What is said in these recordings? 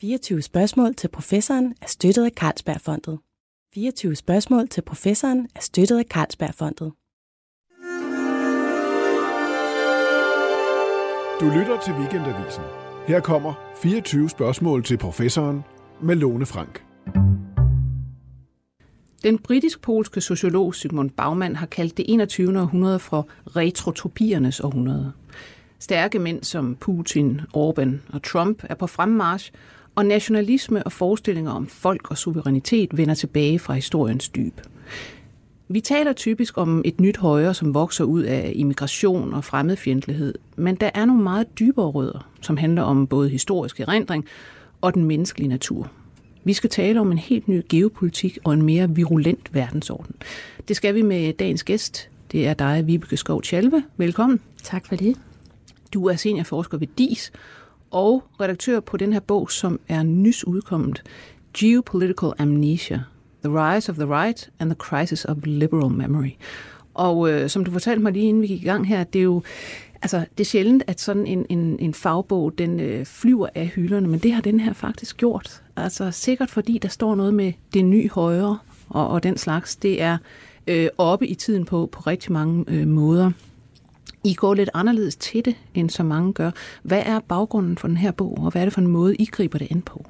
24 spørgsmål til professoren er støttet af Carlsbergfondet. 24 spørgsmål til professoren er støttet af Carlsbergfondet. Du lytter til Weekendavisen. Her kommer 24 spørgsmål til professoren med Lone Frank. Den britisk-polske sociolog Sigmund Baumann har kaldt det 21. århundrede for retrotopiernes århundrede. Stærke mænd som Putin, Orbán og Trump er på fremmarsch, og nationalisme og forestillinger om folk og suverænitet vender tilbage fra historiens dyb. Vi taler typisk om et nyt højre, som vokser ud af immigration og fremmedfjendtlighed, men der er nogle meget dybere rødder, som handler om både historisk erindring og den menneskelige natur. Vi skal tale om en helt ny geopolitik og en mere virulent verdensorden. Det skal vi med dagens gæst. Det er dig, Vibeke Skov Tjalve. Velkommen. Tak for det. Du er seniorforsker ved DIS og redaktør på den her bog, som er nys udkommet. Geopolitical Amnesia. The Rise of the Right and the Crisis of Liberal Memory. Og øh, som du fortalte mig lige inden vi gik i gang her, det er jo altså, det er sjældent, at sådan en, en, en fagbog, den øh, flyver af hylderne, men det har den her faktisk gjort. Altså sikkert fordi der står noget med det nye højre og, og den slags. Det er øh, oppe i tiden på, på rigtig mange øh, måder. I går lidt anderledes til det, end så mange gør. Hvad er baggrunden for den her bog, og hvad er det for en måde, I griber det an på?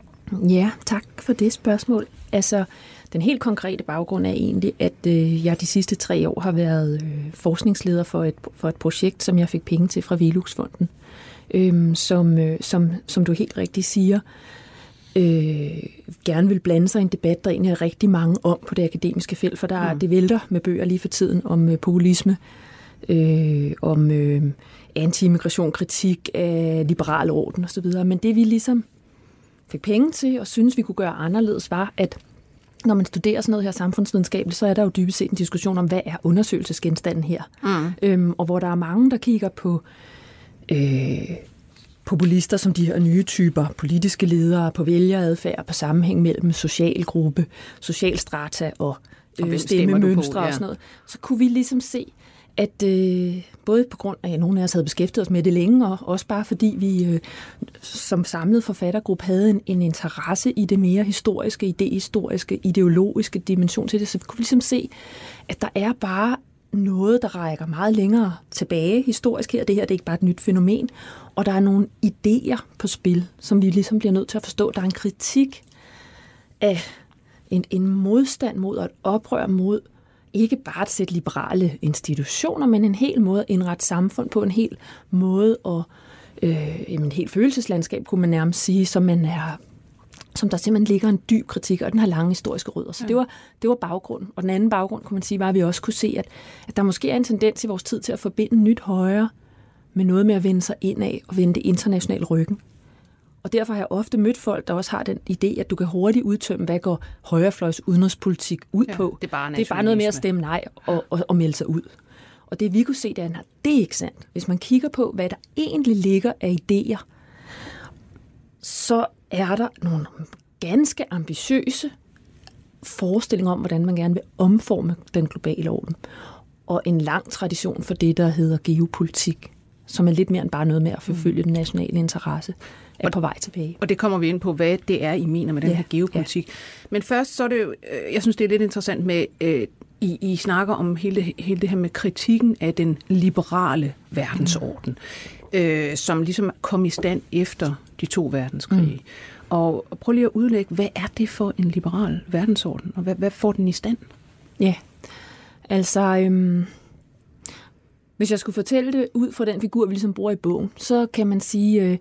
Ja, tak for det spørgsmål. Altså, den helt konkrete baggrund er egentlig, at øh, jeg de sidste tre år har været øh, forskningsleder for et, for et projekt, som jeg fik penge til fra Veluxfonden, øh, som, øh, som, som du helt rigtigt siger, øh, gerne vil blande sig i en debat, der egentlig er rigtig mange om på det akademiske felt, for der mm. det vælter med bøger lige for tiden om øh, populisme, øh, om øh, anti-immigration, kritik af liberal orden osv. Men det vi ligesom fik penge til og synes vi kunne gøre anderledes, var, at når man studerer sådan noget her samfundsvidenskabeligt, så er der jo dybest set en diskussion om, hvad er undersøgelsesgenstanden her? Mm. Øhm, og hvor der er mange, der kigger på øh, populister som de her nye typer, politiske ledere, på vælgeradfærd, på sammenhæng mellem social gruppe, social strata og, øh, og stemmemønstre ja. og sådan noget, så kunne vi ligesom se, at øh, både på grund af, at nogle af os havde beskæftiget os med det længe, og også bare fordi vi øh, som samlet forfattergruppe havde en, en interesse i det mere historiske, idehistoriske, ideologiske dimension til det, så kunne vi ligesom se, at der er bare noget, der rækker meget længere tilbage historisk her. Det her det er ikke bare et nyt fænomen. Og der er nogle idéer på spil, som vi ligesom bliver nødt til at forstå. Der er en kritik af en, en modstand mod og et oprør mod ikke bare at sætte liberale institutioner, men en hel måde at indrette samfund på, en hel måde og øh, en helt følelseslandskab, kunne man nærmest sige, som man er som der simpelthen ligger en dyb kritik, og den har lange historiske rødder. Så ja. det, var, det var baggrunden. Og den anden baggrund, kunne man sige, var, at vi også kunne se, at, at der måske er en tendens i vores tid til at forbinde nyt højre med noget med at vende sig indad og vende det internationale ryggen. Og derfor har jeg ofte mødt folk, der også har den idé, at du kan hurtigt udtømme, hvad går højrefløjs udenrigspolitik ud ja, på. Det er, bare det er bare noget med at stemme nej og, og, og melde sig ud. Og det vi kunne se, det er, at det er ikke sandt. Hvis man kigger på, hvad der egentlig ligger af idéer, så er der nogle ganske ambitiøse forestillinger om, hvordan man gerne vil omforme den globale orden. Og en lang tradition for det, der hedder geopolitik, som er lidt mere end bare noget med at forfølge mm. den nationale interesse er og, på vej tilbage. Og det kommer vi ind på, hvad det er, I mener med den ja, her geopolitik. Ja. Men først så er det jo, øh, jeg synes, det er lidt interessant med, øh, I, I snakker om hele, hele det her med kritikken af den liberale verdensorden, mm. øh, som ligesom kom i stand efter de to verdenskrige. Mm. Og, og prøv lige at udlægge, hvad er det for en liberal verdensorden, og hvad, hvad får den i stand? Ja, altså... Øhm hvis jeg skulle fortælle det ud fra den figur, vi ligesom bruger i bogen, så kan man sige, øh,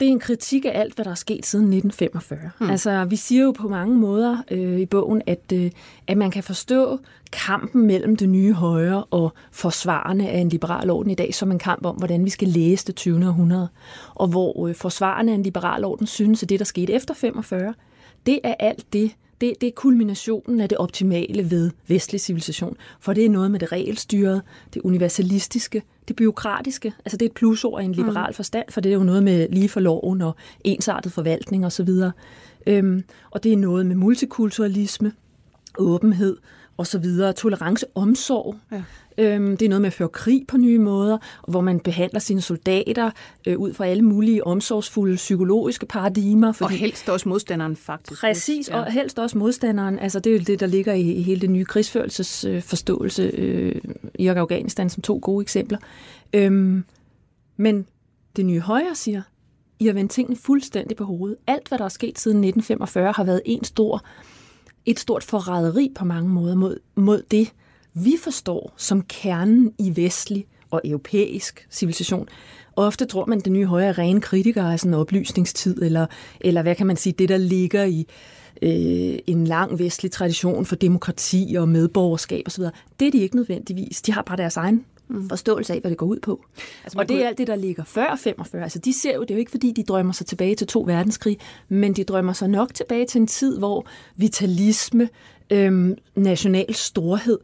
det er en kritik af alt, hvad der er sket siden 1945. Hmm. Altså, vi siger jo på mange måder øh, i bogen, at, øh, at man kan forstå kampen mellem det nye højre og forsvarende af en liberal orden i dag som en kamp om, hvordan vi skal læse det 20. århundrede. Og hvor øh, forsvarende af en liberal orden synes, at det, der skete efter 45, det er alt det, det, det er kulminationen af det optimale ved vestlig civilisation. For det er noget med det regelstyrede, det universalistiske, det byråkratiske. Altså det er et plusord i en liberal mm. forstand, for det er jo noget med lige for loven og ensartet forvaltning osv. Øhm, og det er noget med multikulturalisme, åbenhed og så videre. Tolerance, omsorg. Ja. Øhm, det er noget med at føre krig på nye måder, hvor man behandler sine soldater øh, ud fra alle mulige omsorgsfulde psykologiske paradigmer. Fordi, og helst også modstanderen, faktisk. Præcis, ja. og helst også modstanderen. Altså, det er jo det, der ligger i, i hele det nye krigsførelsesforståelse øh, i Afghanistan som to gode eksempler. Øhm, men det nye højre siger, I har vendt tingene fuldstændig på hovedet. Alt, hvad der er sket siden 1945, har været en stor, et stort forræderi på mange måder mod, mod det, vi forstår som kernen i vestlig og europæisk civilisation. Ofte tror man, at det nye højre er rene kritikere af sådan en oplysningstid, eller, eller hvad kan man sige, det der ligger i øh, en lang vestlig tradition for demokrati og medborgerskab osv. Det er de ikke nødvendigvis. De har bare deres egen mm. forståelse af, hvad det går ud på. Altså, og det er alt det, der ligger før 45. Altså, de ser jo, det er jo ikke fordi, de drømmer sig tilbage til to verdenskrig, men de drømmer sig nok tilbage til en tid, hvor vitalisme, øhm, national storhed,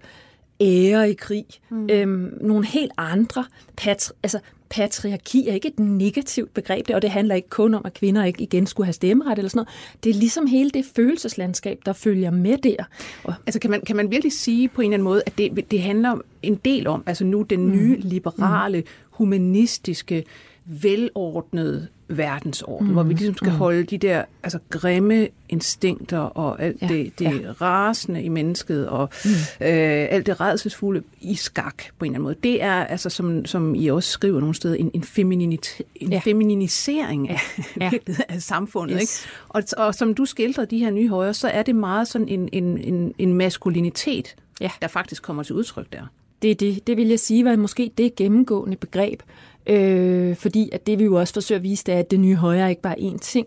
ære i krig, mm. øhm, nogle helt andre, patri- altså patriarki er ikke et negativt begreb, og det handler ikke kun om, at kvinder ikke igen skulle have stemmeret eller sådan noget. Det er ligesom hele det følelseslandskab, der følger med der. Og altså kan man, kan man virkelig sige på en eller anden måde, at det, det handler en del om, altså nu den nye mm. liberale, humanistiske, velordnede verdensorden, mm. hvor vi ligesom skal mm. holde de der altså, grimme instinkter og alt ja. det, det ja. rasende i mennesket og mm. øh, alt det redselsfulde i skak på en eller anden måde. Det er, altså, som, som I også skriver nogle steder, en, en, femininitet, en ja. feminisering ja. Af, ja. af samfundet. Yes. Ikke? Og, og som du skildrer de her nye højre, så er det meget sådan en, en, en, en maskulinitet, ja. der faktisk kommer til udtryk der. Det, det, det vil jeg sige var måske det gennemgående begreb, Øh, fordi at det vi jo også forsøger at vise, det er, at det nye højre er ikke bare én ting.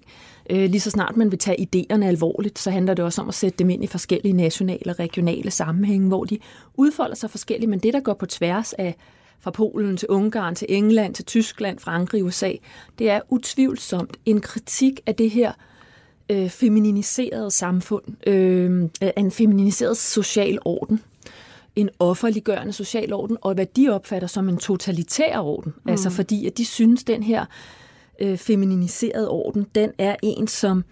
Øh, lige så snart man vil tage idéerne alvorligt, så handler det også om at sætte dem ind i forskellige nationale og regionale sammenhænge, hvor de udfolder sig forskelligt, men det, der går på tværs af fra Polen til Ungarn til England til Tyskland, Frankrig, USA, det er utvivlsomt en kritik af det her øh, femininiserede samfund, øh, en feminiseret social orden en offerliggørende social orden, og hvad de opfatter som en totalitær orden. Mm. Altså fordi, at de synes, den her øh, femininiserede orden, den er en, som øh,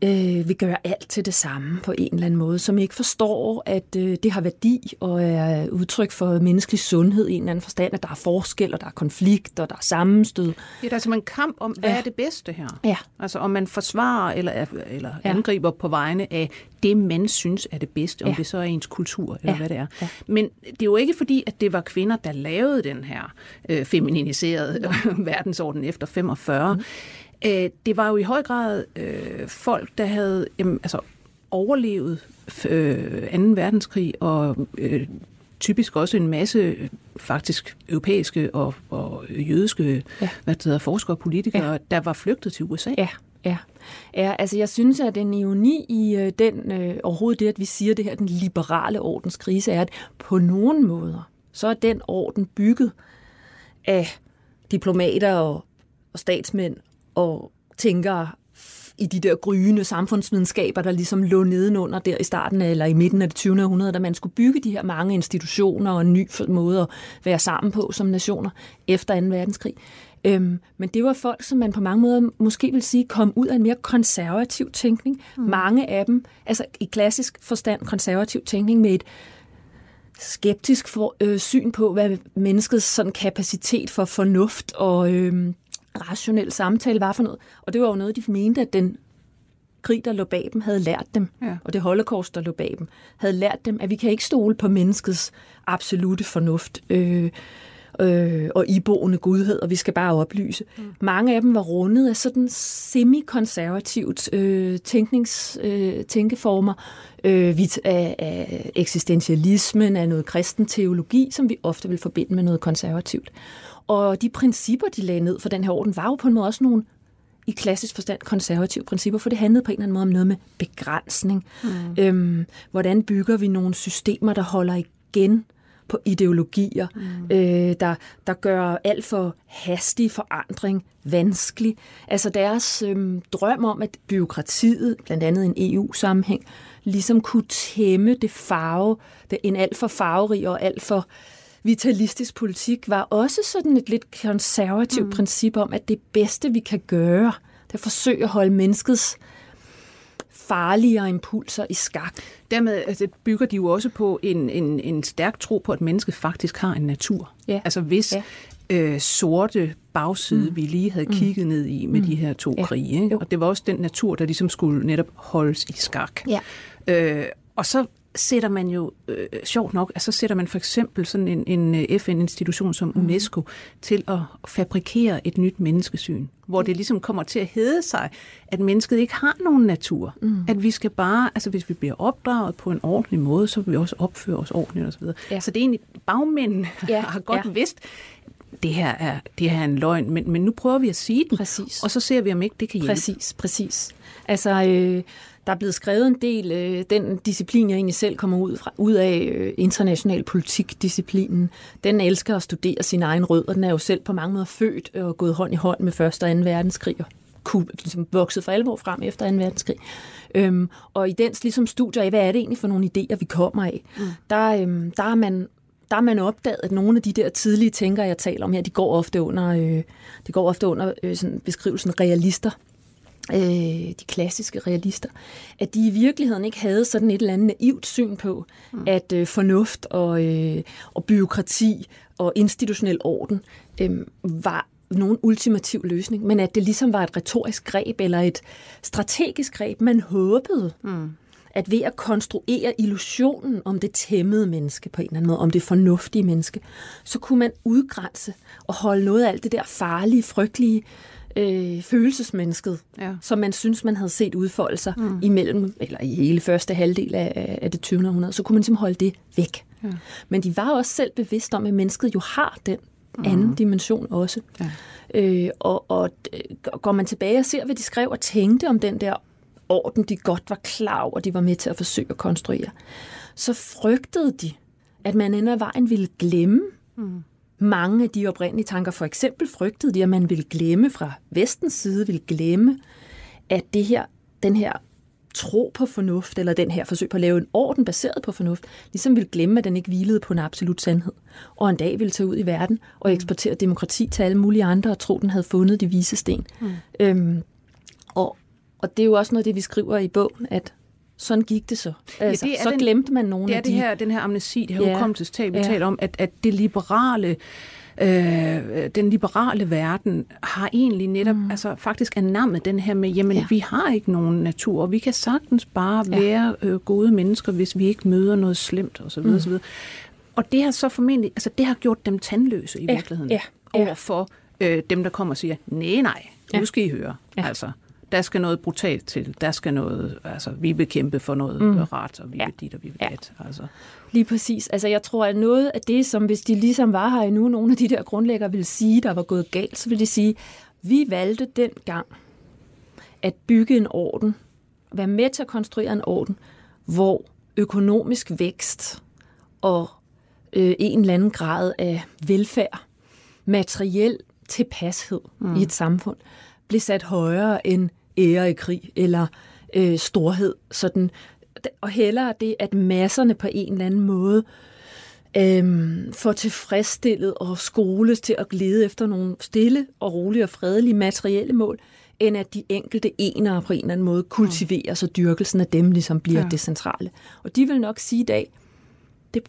vil gøre alt til det samme på en eller anden måde, som ikke forstår, at øh, det har værdi og er udtryk for menneskelig sundhed i en eller anden forstand, at der er forskel, og der er konflikt, og der er sammenstød. Det er altså en kamp om, hvad ja. er det bedste her? Ja. Altså om man forsvarer eller, eller ja. angriber på vegne af det, man synes er det bedste, om ja. det så er ens kultur, eller ja. hvad det er. Ja. Men det er jo ikke fordi, at det var kvinder, der lavede den her øh, femininiserede verdensorden efter 45. Mm. Øh, det var jo i høj grad øh, folk, der havde jamen, altså, overlevet øh, 2. verdenskrig, og øh, typisk også en masse faktisk europæiske og, og jødiske ja. hvad det hedder, forskere og politikere, ja. der var flygtet til USA. Ja, ja. Ja, altså jeg synes, at den ironi i øh, den, øh, overhovedet det, at vi siger det her, den liberale ordens krise, er, at på nogen måder, så er den orden bygget af diplomater og, og statsmænd og tænker i de der gryende samfundsvidenskaber, der ligesom lå nedenunder der i starten eller i midten af det 20. århundrede, da man skulle bygge de her mange institutioner og en ny måde at være sammen på som nationer efter 2. verdenskrig. Øhm, men det var folk, som man på mange måder måske vil sige, kom ud af en mere konservativ tænkning. Mm. Mange af dem, altså i klassisk forstand konservativ tænkning med et skeptisk for, øh, syn på, hvad menneskets sådan kapacitet for fornuft og øh, rationel samtale var for noget. Og det var jo noget, de mente, at den krig, der lå bag dem, havde lært dem, ja. og det holocaust, der lå bag dem, havde lært dem, at vi kan ikke stole på menneskets absolute fornuft øh, øh, og iboende godhed, og vi skal bare oplyse. Mm. Mange af dem var rundet af sådan semi-konservativt øh, tænknings, øh, tænkeformer, øh, af, af eksistentialismen, af noget kristen teologi, som vi ofte vil forbinde med noget konservativt. Og de principper, de lagde ned for den her orden, var jo på en måde også nogle i klassisk forstand konservative principper, for det handlede på en eller anden måde om noget med begrænsning. Mm. Øhm, hvordan bygger vi nogle systemer, der holder igen på ideologier, mm. øh, der, der gør alt for hastig forandring vanskelig. Altså deres øhm, drøm om, at byråkratiet, blandt andet en EU-sammenhæng, ligesom kunne tæmme det farve, det, en alt for farverig og alt for øh, vitalistisk politik var også sådan et lidt konservativt mm. princip om, at det bedste, vi kan gøre, det er at forsøge at holde menneskets farligere impulser i skak. Dermed altså, bygger de jo også på en, en, en stærk tro på, at mennesket faktisk har en natur. Ja. Altså hvis Ja. øh, sorte bagside, mm. vi lige havde kigget ned i med mm. de her to Ja. krige. Ikke? Jo. Og det var også den natur, der ligesom skulle netop holdes i skak. Ja. Øh, og så sætter man jo, øh, sjovt nok, altså så sætter man for eksempel sådan en, en øh, FN-institution som Mm. UNESCO til at fabrikere et nyt menneskesyn, hvor det ligesom kommer til at hedde sig, at mennesket ikke har nogen natur. Mm. At vi skal bare, altså hvis vi bliver opdraget på en ordentlig måde, så vil vi også opføre os ordentligt osv. Ja. Så det er egentlig, bagmændene Ja, har godt ja. vidst, det her er, det her er en løgn, men, men nu prøver vi at sige den, Præcis. og så ser vi, om ikke det kan hjælpe. Præcis, præcis. Altså, øh, der er blevet skrevet en del, øh, den disciplin, jeg egentlig selv kommer ud, fra, ud af, øh, international politikdisciplinen, den elsker at studere sin egen rød, og den er jo selv på mange måder født og gået hånd i hånd med 1. og 2. verdenskrig, og kunne, ligesom, vokset for alvor frem efter 2. verdenskrig. Øhm, og i dens ligesom, studier af, hvad er det egentlig for nogle idéer, vi kommer af, mm. der, øhm, der er man der har man opdaget, at nogle af de der tidlige tænkere, jeg taler om her, de går ofte under, øh, de går ofte under øh, sådan beskrivelsen realister øh, de klassiske realister, at de i virkeligheden ikke havde sådan et eller andet naivt syn på, mm. at øh, fornuft og, øh, og byråkrati og institutionel orden øh, var nogen ultimativ løsning, men at det ligesom var et retorisk greb eller et strategisk greb, man håbede, mm. at ved at konstruere illusionen om det tæmmede menneske på en eller anden måde, om det fornuftige menneske, så kunne man udgrænse og holde noget af alt det der farlige, frygtelige, øh, følelsesmennesket, Ja. som man synes, man havde set udfolde sig mm. imellem, eller i hele første halvdel af, af det 20. århundrede, så kunne man simpelthen holde det væk. Ja. Men de var også selv bevidste om, at mennesket jo har den anden dimension også. Ja. Øh, og, og øh, går man tilbage og ser, hvad de skrev og tænkte om den der orden, de godt var klar over, de var med til at forsøge at konstruere, så frygtede de, at man ender vejen ville glemme mm. Mange af de oprindelige tanker. For eksempel frygtede de, at man ville glemme fra vestens side, ville glemme, at det her, den her tro på fornuft, eller den her forsøg på at lave en orden baseret på fornuft, ligesom ville glemme, at den ikke hvilede på en absolut sandhed. Og en dag ville tage ud i verden og eksportere demokrati til alle mulige andre, og tro, den havde fundet de vise sten. Mm. Øhm, og, og det er jo også noget af det, vi skriver i bogen, at sådan gik det så. Altså, det er så den- glemte man nogle Det er af de... det her, den her amnesi, det her Ja. ja. hukommelsestab, vi Ja. ja. taler om, at, at det liberale, øh, den liberale verden har egentlig netop mm. altså, faktisk anammet den her med, jamen Ja. ja. vi har ikke nogen natur, og vi kan sagtens bare Ja. ja. være øh, gode mennesker, hvis vi ikke møder noget slemt osv. Mm. osv. Og det har så formentlig, altså det har gjort dem tandløse i Ja, virkeligheden, ja, ja. overfor øh, dem, der kommer og siger, nej, nej, nu Ja. skal I høre. Ja. Altså, der skal noget brutalt til, der skal noget, altså vi vil kæmpe for noget mm. ret, og vi Ja. vil dit, og vi vil Ja. dat. Altså. Lige præcis. Altså jeg tror, at noget af det, som hvis de ligesom var her endnu, nogle af de der grundlæggere ville sige, der var gået galt, så ville de sige, vi valgte dengang at bygge en orden, være med til at konstruere en orden, hvor økonomisk vækst og øh, en eller anden grad af velfærd, materiel tilpashed mm. i et samfund, blev sat højere end ære i krig eller øh, storhed. Sådan, og hellere det, at masserne på en eller anden måde øhm, får tilfredsstillet og skoles til at glide efter nogle stille og rolige og fredelige materielle mål, end at de enkelte enere på en eller anden måde kultiveres og dyrkelsen af dem ligesom bliver ja. Det centrale. Og de vil nok sige i dag, det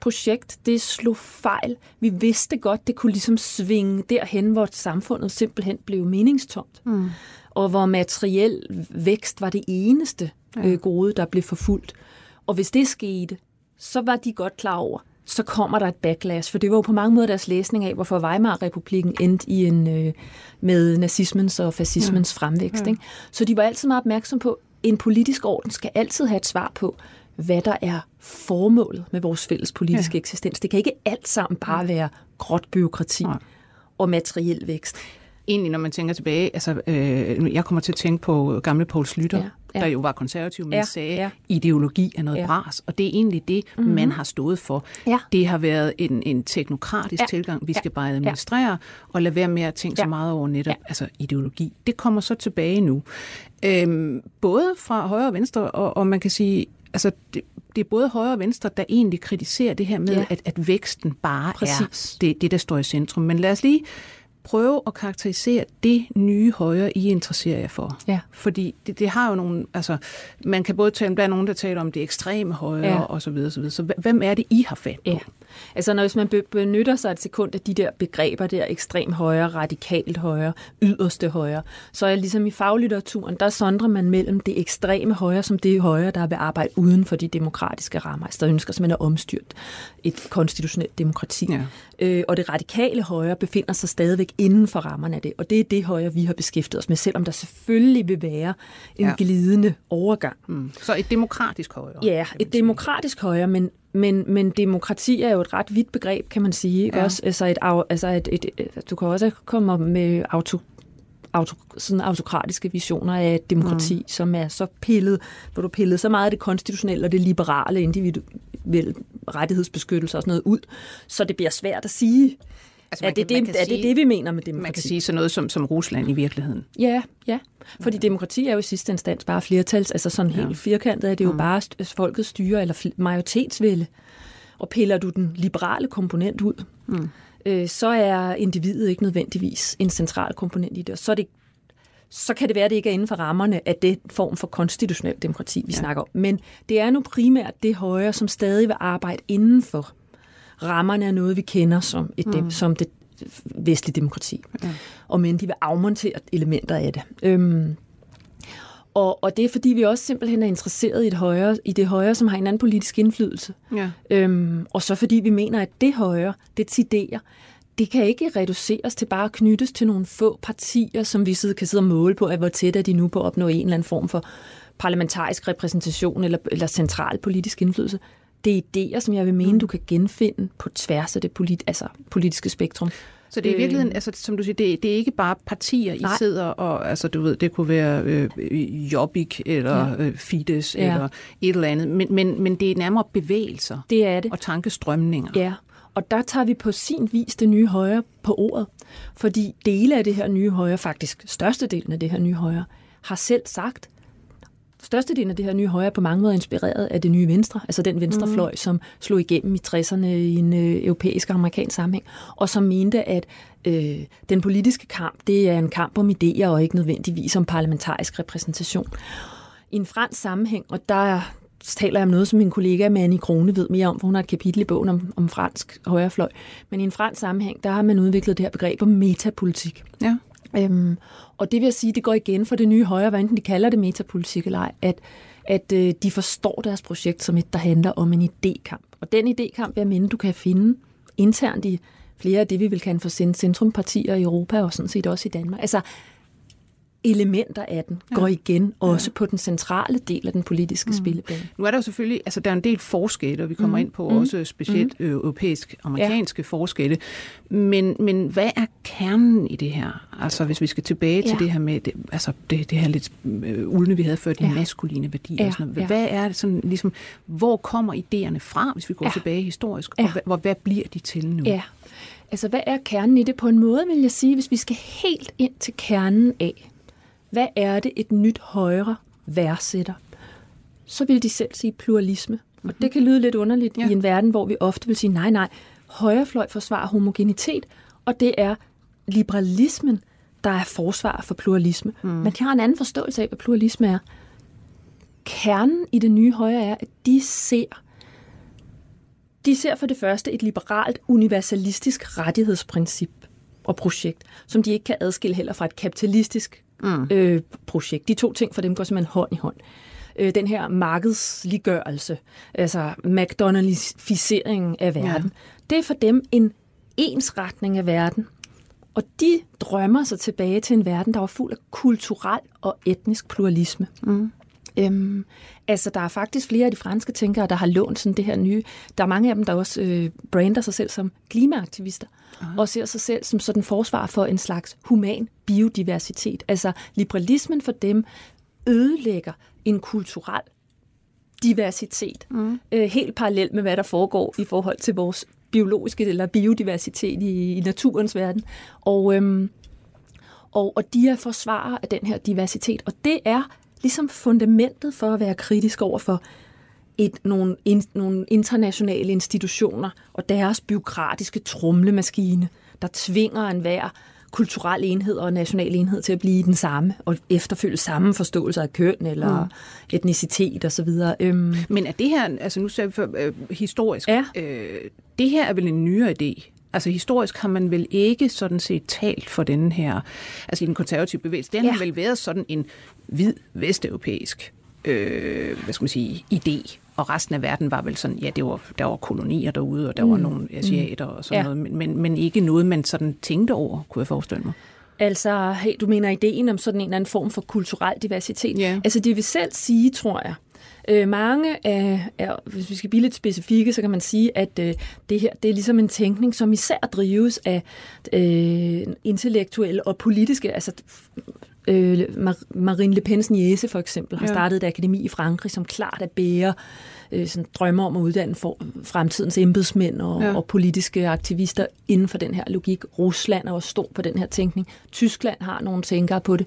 projekt, det slog fejl. Vi vidste godt, det kunne ligesom svinge derhen, hvor samfundet simpelthen blev meningstomt. Mm. Og hvor materiel vækst var det eneste øh, gode, der blev forfulgt. Og hvis det skete, så var de godt klar over, så kommer der et backlash. For det var jo på mange måder deres læsning af, hvorfor Weimar-republiken endte i en, øh, med nazismens og fascismens ja. fremvækst. Ja. Ikke? Så de var altid meget opmærksom på, at en politisk orden skal altid have et svar på, hvad der er formålet med vores fælles politiske ja. eksistens. Det kan ikke alt sammen bare være gråt byråkrati Nej. og materiel vækst. Egentlig, når man tænker tilbage, altså, øh, jeg kommer til at tænke på gamle Poul Slytter, Ja, ja, der jo var konservativ, men Ja, sagde, ja. ideologi er noget Ja. bras, og det er egentlig det, mm-hmm. man har stået for. Ja. Det har været en, en teknokratisk Ja. tilgang, vi Ja. skal bare administrere, ja. og lade være med at tænke ja. Så meget over netop Ja. altså ideologi. Det kommer så tilbage nu. Øhm, både fra højre og venstre, og, og man kan sige, altså det, det er både højre og venstre, der egentlig kritiserer det her med, ja. at, at væksten bare Præcis. er det, det, der står i centrum. Men lad os lige prøve at karakterisere det nye højre, I interesserer jer for. Ja. Fordi det, det har jo nogle, altså, man kan både tale, der er nogen, der taler om det ekstreme højre Ja. og så videre, så videre. Så hvem er det, I har fat på? Ja. Altså når hvis man be- benytter sig et sekund af de der begreber der, ekstrem højre, radikalt højre, yderste højre, så er ligesom i faglitteraturen, der sondrer man mellem det ekstreme højre, som det højre, der vil arbejde uden for de demokratiske rammer, altså der ønsker simpelthen at omstyrt et konstitutionelt demokrati. Ja. Øh, og det radikale højre befinder sig stadigvæk inden for rammerne af det, og det er det højre, vi har beskæftiget os med, selvom der selvfølgelig vil være en Ja. glidende overgang. Mm. Så et demokratisk højre. Ja, et demokratisk højre, men, men, men demokrati er jo et ret vidt begreb, kan man sige. Ikke? Ja. Også, altså et, altså et, et, et, du kan også komme med auto, auto, sådan autokratiske visioner af et demokrati, mm. som er så pillet, hvor du pillede så meget af det konstitutionelle og det liberale individuelle rettighedsbeskyttelse og sådan noget ud, så det bliver svært at sige, Altså, er man det, kan- det, er det sige- det, vi mener med Man kan demokrati? sige sådan noget som, som Rusland i virkeligheden. Ja, ja. Fordi demokrati er jo i sidste instans bare flertals, altså sådan helt Ja. firkantet er det jo mm. bare folkets styre eller majoritetsvælde. Og piller du den liberale komponent ud, mm. øh, så er individet ikke nødvendigvis en central komponent i det. Og så er det så kan det være, at det ikke er inden for rammerne af det form for konstitutionel demokrati, vi ja. snakker om. Men det er nu primært det højre, som stadig vil arbejde inden for rammerne af noget, vi kender som, et, mm. som det vestlige demokrati. Ja. Og men de vil afmontere elementer af det. Øhm, og, og det er fordi, vi også simpelthen er interesseret i, et højre, i det højre, som har en anden politisk indflydelse. Ja. Øhm, og så fordi vi mener, at det højre, det idéer, det kan ikke reduceres til bare at knyttes til nogle få partier, som vi sidder, kan sidde og måle på, at hvor tæt er de nu på at opnå en eller anden form for parlamentarisk repræsentation eller, eller central politisk indflydelse. Det er idéer, som jeg vil mene, du kan genfinde på tværs af det polit, altså politiske spektrum. Så det er i Øh. virkeligheden, altså, som du siger, det, det er ikke bare partier, I Nej. sidder og, altså du ved, det kunne være øh, Jobbik eller ja. øh, Fides Ja. eller et eller andet, men, men, men det er nærmere bevægelser Det er det. og tankestrømninger. Ja, og der tager vi på sin vis det nye højre på ordet. Fordi dele af det her nye højre, faktisk størstedelen af det her nye højre, har selv sagt, størstedelen af det her nye højre er på mange måder inspireret af det nye venstre, altså den venstrefløj, mm. som slog igennem i 60'erne i en øh, europæisk og amerikansk sammenhæng, og som mente, at øh, den politiske kamp, det er en kamp om idéer og ikke nødvendigvis om parlamentarisk repræsentation. I en fransk sammenhæng, og der taler jeg om noget, som min kollega Manny Krone ved mere om, for hun har et kapitel i bogen om, om fransk højrefløj. Men i en fransk sammenhæng, der har man udviklet det her begreb om metapolitik. Ja. Øhm, og det vil jeg sige, det går igen for det nye højre, hvad enten de kalder det metapolitik eller ej, at, at øh, de forstår deres projekt som et, der handler om en idékamp. Og den idékamp, jeg mener, du kan finde internt i flere af det, vi vil kalde for centrumpartier i Europa, og sådan set også i Danmark. Altså, elementer af den går igen også på den centrale del af den politiske mm. spillebane. Nu er der jo selvfølgelig, altså der er en del forskelle, og vi kommer mm. ind på mm. også specielt mm. europæisk-amerikanske ja. forskelle. Men, men hvad er kernen i det her? Altså hvis vi skal tilbage til Ja. det her med, det, altså det, det her lidt øh, uldne, vi havde før, de Ja. maskuline værdier. Ja, Og sådan noget. ja. Hvad er det sådan, ligesom, hvor kommer idéerne fra, hvis vi går Ja. tilbage historisk? Ja. Og hvad, hvor, hvad bliver de til nu? Ja, altså hvad er kernen i det? På en måde vil jeg sige, hvis vi skal helt ind til kernen af, hvad er det et nyt højre værdsætter, så vil de selv sige pluralisme. Mm-hmm. Og det kan lyde lidt underligt Ja. ja. i en verden, hvor vi ofte vil sige, nej, nej, højrefløj forsvarer homogenitet, og det er liberalismen, der er forsvar for pluralisme. Mm. Men de har en anden forståelse af, hvad pluralisme er. Kernen i det nye højre er, at de ser de ser for det første et liberalt, universalistisk rettighedsprincip og projekt, som de ikke kan adskille heller fra et kapitalistisk mm. øh, projekt. De to ting for dem går simpelthen hånd i hånd. Øh, den her markedsliggørelse, altså McDonald'sficeringen af verden, ja. det er for dem en ensretning af verden. Og de drømmer sig tilbage til en verden, der var fuld af kulturel og etnisk pluralisme. Mm. Øhm, altså, der er faktisk flere af de franske tænkere, der har lånt sådan det her nye. Der er mange af dem, der også øh, brander sig selv som klimaaktivister, Aha. og ser sig selv som sådan forsvar for en slags human biodiversitet. Altså, liberalismen for dem ødelægger en kulturel diversitet, mm. øh, helt parallelt med, hvad der foregår i forhold til vores biologiske eller biodiversitet i, i naturens verden. Og, øhm, og, og de er forsvarer af den her diversitet, og det er ligesom fundamentet for at være kritisk over for et, nogle, in, nogle internationale institutioner og deres byråkratiske trumlemaskine, der tvinger enhver kulturel enhed og national enhed til at blive den samme, og efterfølge samme forståelse af køn eller mm. etnicitet osv. Øhm. Men er det her, altså nu ser vi for, øh, historisk, Ja. øh, det her er vel en nyere idé? Altså historisk har man vel ikke sådan set talt for den her, altså i den konservative bevægelse, den ja. Har vel været sådan en hvid vesteuropæisk, øh, hvad skal man sige, idé. Og resten af verden var vel sådan, ja, det var, der var kolonier derude, og der mm. var nogle asiater og sådan Ja. noget, men, men, men ikke noget, man sådan tænkte over, kunne jeg forestille mig. Altså, hey, du mener ideen om sådan en eller anden form for kulturel diversitet? Ja. Altså, de vil selv sige, tror jeg, øh, mange af, af, hvis vi skal blive lidt specifikke, så kan man sige, at øh, det her, det er ligesom en tænkning, som især drives af øh, intellektuelle og politiske, altså øh, Mar- Marine Le Pens niece for eksempel, har Ja. startet et akademi i Frankrig, som klart er bærer øh, sådan drømmer om at uddanne for, fremtidens embedsmænd og, ja. og politiske aktivister inden for den her logik. Rusland er også stor på den her tænkning. Tyskland har nogle tænkere på det.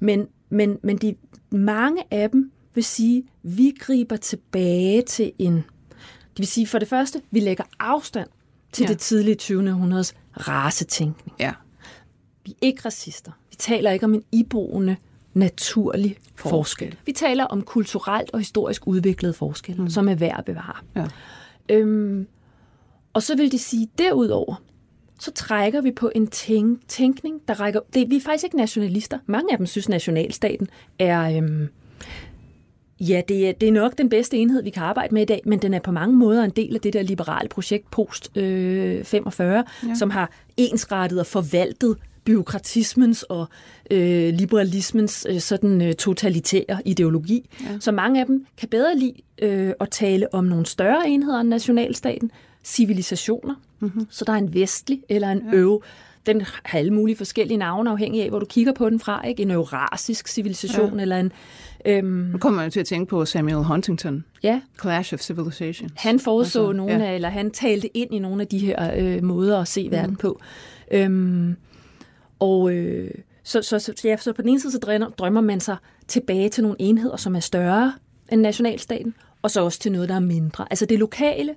Men, men, men de, mange af dem vil sige, vi griber tilbage til en... Det vil sige, for det første, vi lægger afstand til Ja. det tidlige 20. århundredes racetænkning. Ja. Vi er ikke racister. Vi taler ikke om en iboende, naturlig Forskel. forskel. Vi taler om kulturelt og historisk udviklet forskel, mm. som er værd at bevare. Ja. Øhm, og så vil de sige, derudover, så trækker vi på en tænk, tænkning, der rækker... Det, vi er faktisk ikke nationalister. Mange af dem synes, nationalstaten er... Øhm, ja, det er, det er nok den bedste enhed, vi kan arbejde med i dag, men den er på mange måder en del af det der liberale projekt post øh, 45, ja. som har ensrettet og forvaltet byråkratismens og øh, liberalismens øh, sådan øh, totalitære ideologi. Ja. Så mange af dem kan bedre lide øh, at tale om nogle større enheder end nationalstaten, civilisationer. Mm-hmm. Så der er en vestlig eller en ja. øv. Den har alle mulige forskellige navne, afhængig af, hvor du kigger på den fra. Ikke? En eurasisk civilisation ja. eller en... Øhm, Nu kommer jo til at tænke på Samuel Huntington, ja, Clash of Civilizations. han foreså altså, nogle ja. af, eller han talte ind i nogle af de her øh, måder at se mm. verden på. Øhm, og øh, så, så, så, ja, så på den ene side så drømmer, drømmer man sig tilbage til nogle enheder, som er større end nationalstaten, og så også til noget, der er mindre. Altså det lokale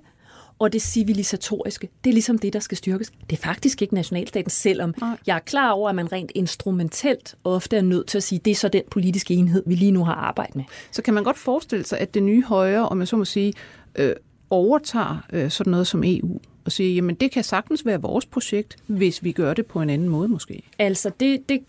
og det civilisatoriske, det er ligesom det, der skal styrkes. Det er faktisk ikke nationalstaten, selvom Nej. jeg er klar over, at man rent instrumentelt ofte er nødt til at sige, det er så den politiske enhed, vi lige nu har arbejdet med. Så kan man godt forestille sig, at det nye højre, om jeg så må sige, øh, overtager øh, sådan noget som EU og siger, jamen det kan sagtens være vores projekt, hvis vi gør det på en anden måde måske. Altså, det, det,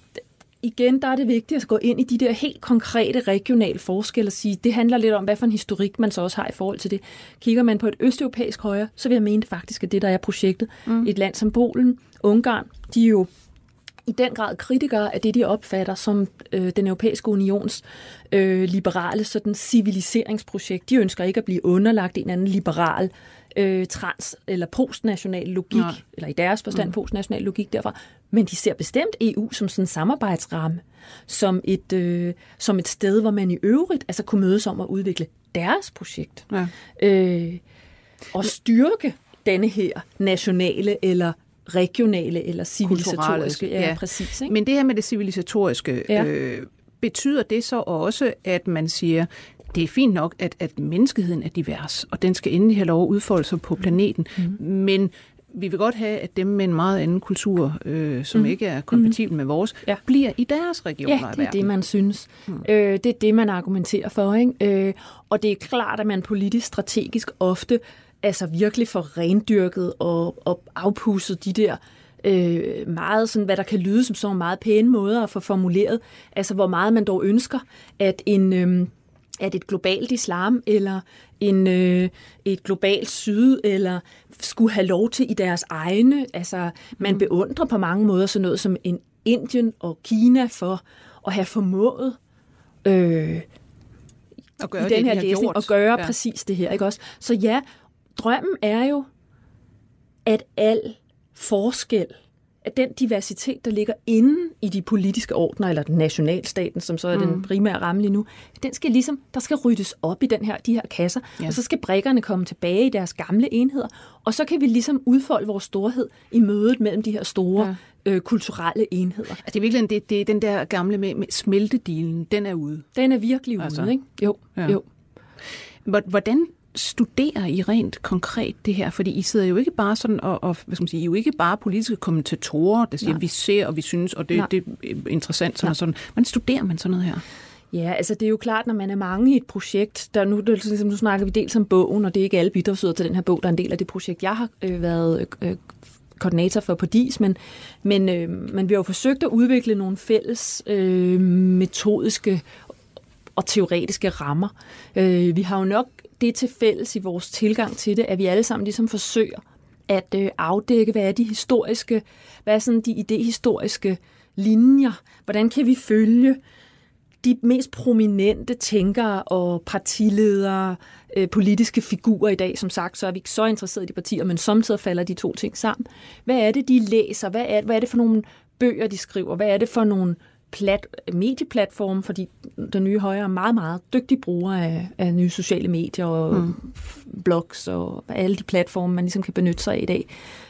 igen, der er det vigtigt at gå ind i de der helt konkrete regionale forskelle og sige, det handler lidt om, hvad for en historik man så også har i forhold til det. Kigger man på et østeuropæisk højre, så vil jeg mene det faktisk, at det der er projektet. Mm. Et land som Polen, Ungarn, de er jo i den grad kritikere af det, de opfatter som øh, den europæiske unions øh, liberale sådan civiliseringsprojekt. De ønsker ikke at blive underlagt en anden liberal øh, trans- eller postnational logik, Nej. Eller i deres forstand mm. postnational logik derfra. Men de ser bestemt EU som sådan en samarbejdsramme, som et, øh, som et sted, hvor man i øvrigt altså kunne mødes om at udvikle deres projekt. Ja. Øh, og styrke denne her nationale eller regionale eller civilisatoriske. Ja, ja. ja, præcis. Ikke? Men det her med det civilisatoriske, Ja. øh, betyder det så også, at man siger, det er fint nok, at, at menneskeheden er divers, og den skal endelig have lov at udfolde sig på planeten, mm. men vi vil godt have, at dem med en meget anden kultur, øh, som mm. ikke er kompatibel mm. med vores, ja. Bliver i deres regioner Ja, det er det, man synes. Mm. Øh, det er det, man argumenterer for. Ikke? Øh, og det er klart, at man politisk strategisk ofte altså virkelig får rendyrket og, og afpusset de der øh, meget sådan, hvad der kan lyde som så meget pæne måder at få formuleret. Altså, hvor meget man dog ønsker, at en... Øh, at et globalt islam eller en, øh, et globalt syd eller skulle have lov til i deres egne. Altså, man beundrer på mange måder sådan noget som en Indien og Kina for at have formået øh, at gøre i det, den de her har læsning gjort. at gøre Ja. ja. præcis det her. Ikke også? Så ja, drømmen er jo, at al forskel, at den diversitet, der ligger inde i de politiske ordner, eller den nationalstaten, som så er mm. den primære ramme lige nu, den skal ligesom, der skal ryddes op i den her, de her kasser, Ja. og så skal brækkerne komme tilbage i deres gamle enheder, og så kan vi ligesom udfolde vores storhed i mødet mellem de her store Ja. øh, kulturelle enheder. Altså, det er virkelig det, det er den der gamle med, med smeltedealen, den er ude. Den er virkelig ude, Altså. altså, ikke? Jo, Ja. jo. Hvor- Hvordan studerer I rent konkret det her? Fordi I sidder jo ikke bare sådan og, og hvad skal man sige, I er jo ikke bare politiske kommentatorer, der siger, Nej. vi ser og vi synes, og det, det er interessant sådan Nej. og sådan. Hvordan studerer man sådan noget her? Ja, altså det er jo klart, når man er mange i et projekt, der nu, der, ligesom, nu snakker vi dels om bogen, og det er ikke alle bidragsyder til den her bog, der er en del af det projekt, jeg har øh, været øh, koordinator for på DIS, men, men, øh, men vi har jo forsøgt at udvikle nogle fælles øh, metodiske og teoretiske rammer. Øh, vi har jo nok det til fælles i vores tilgang til det, at vi alle sammen ligesom forsøger at øh, afdække, hvad er de historiske, hvad er sådan de idehistoriske linjer, hvordan kan vi følge de mest prominente tænkere og partiledere, øh, politiske figurer i dag, som sagt, så er vi ikke så interesserede i de partier, men samtidig falder de to ting sammen. Hvad er det, de læser? Hvad er, hvad er det for nogle bøger, de skriver? Hvad er det for nogle plat, medieplatform, fordi den nye højre er meget, meget dygtig bruger af, af nye sociale medier og mm. blogs og alle de platforme, man ligesom kan benytte sig af i dag.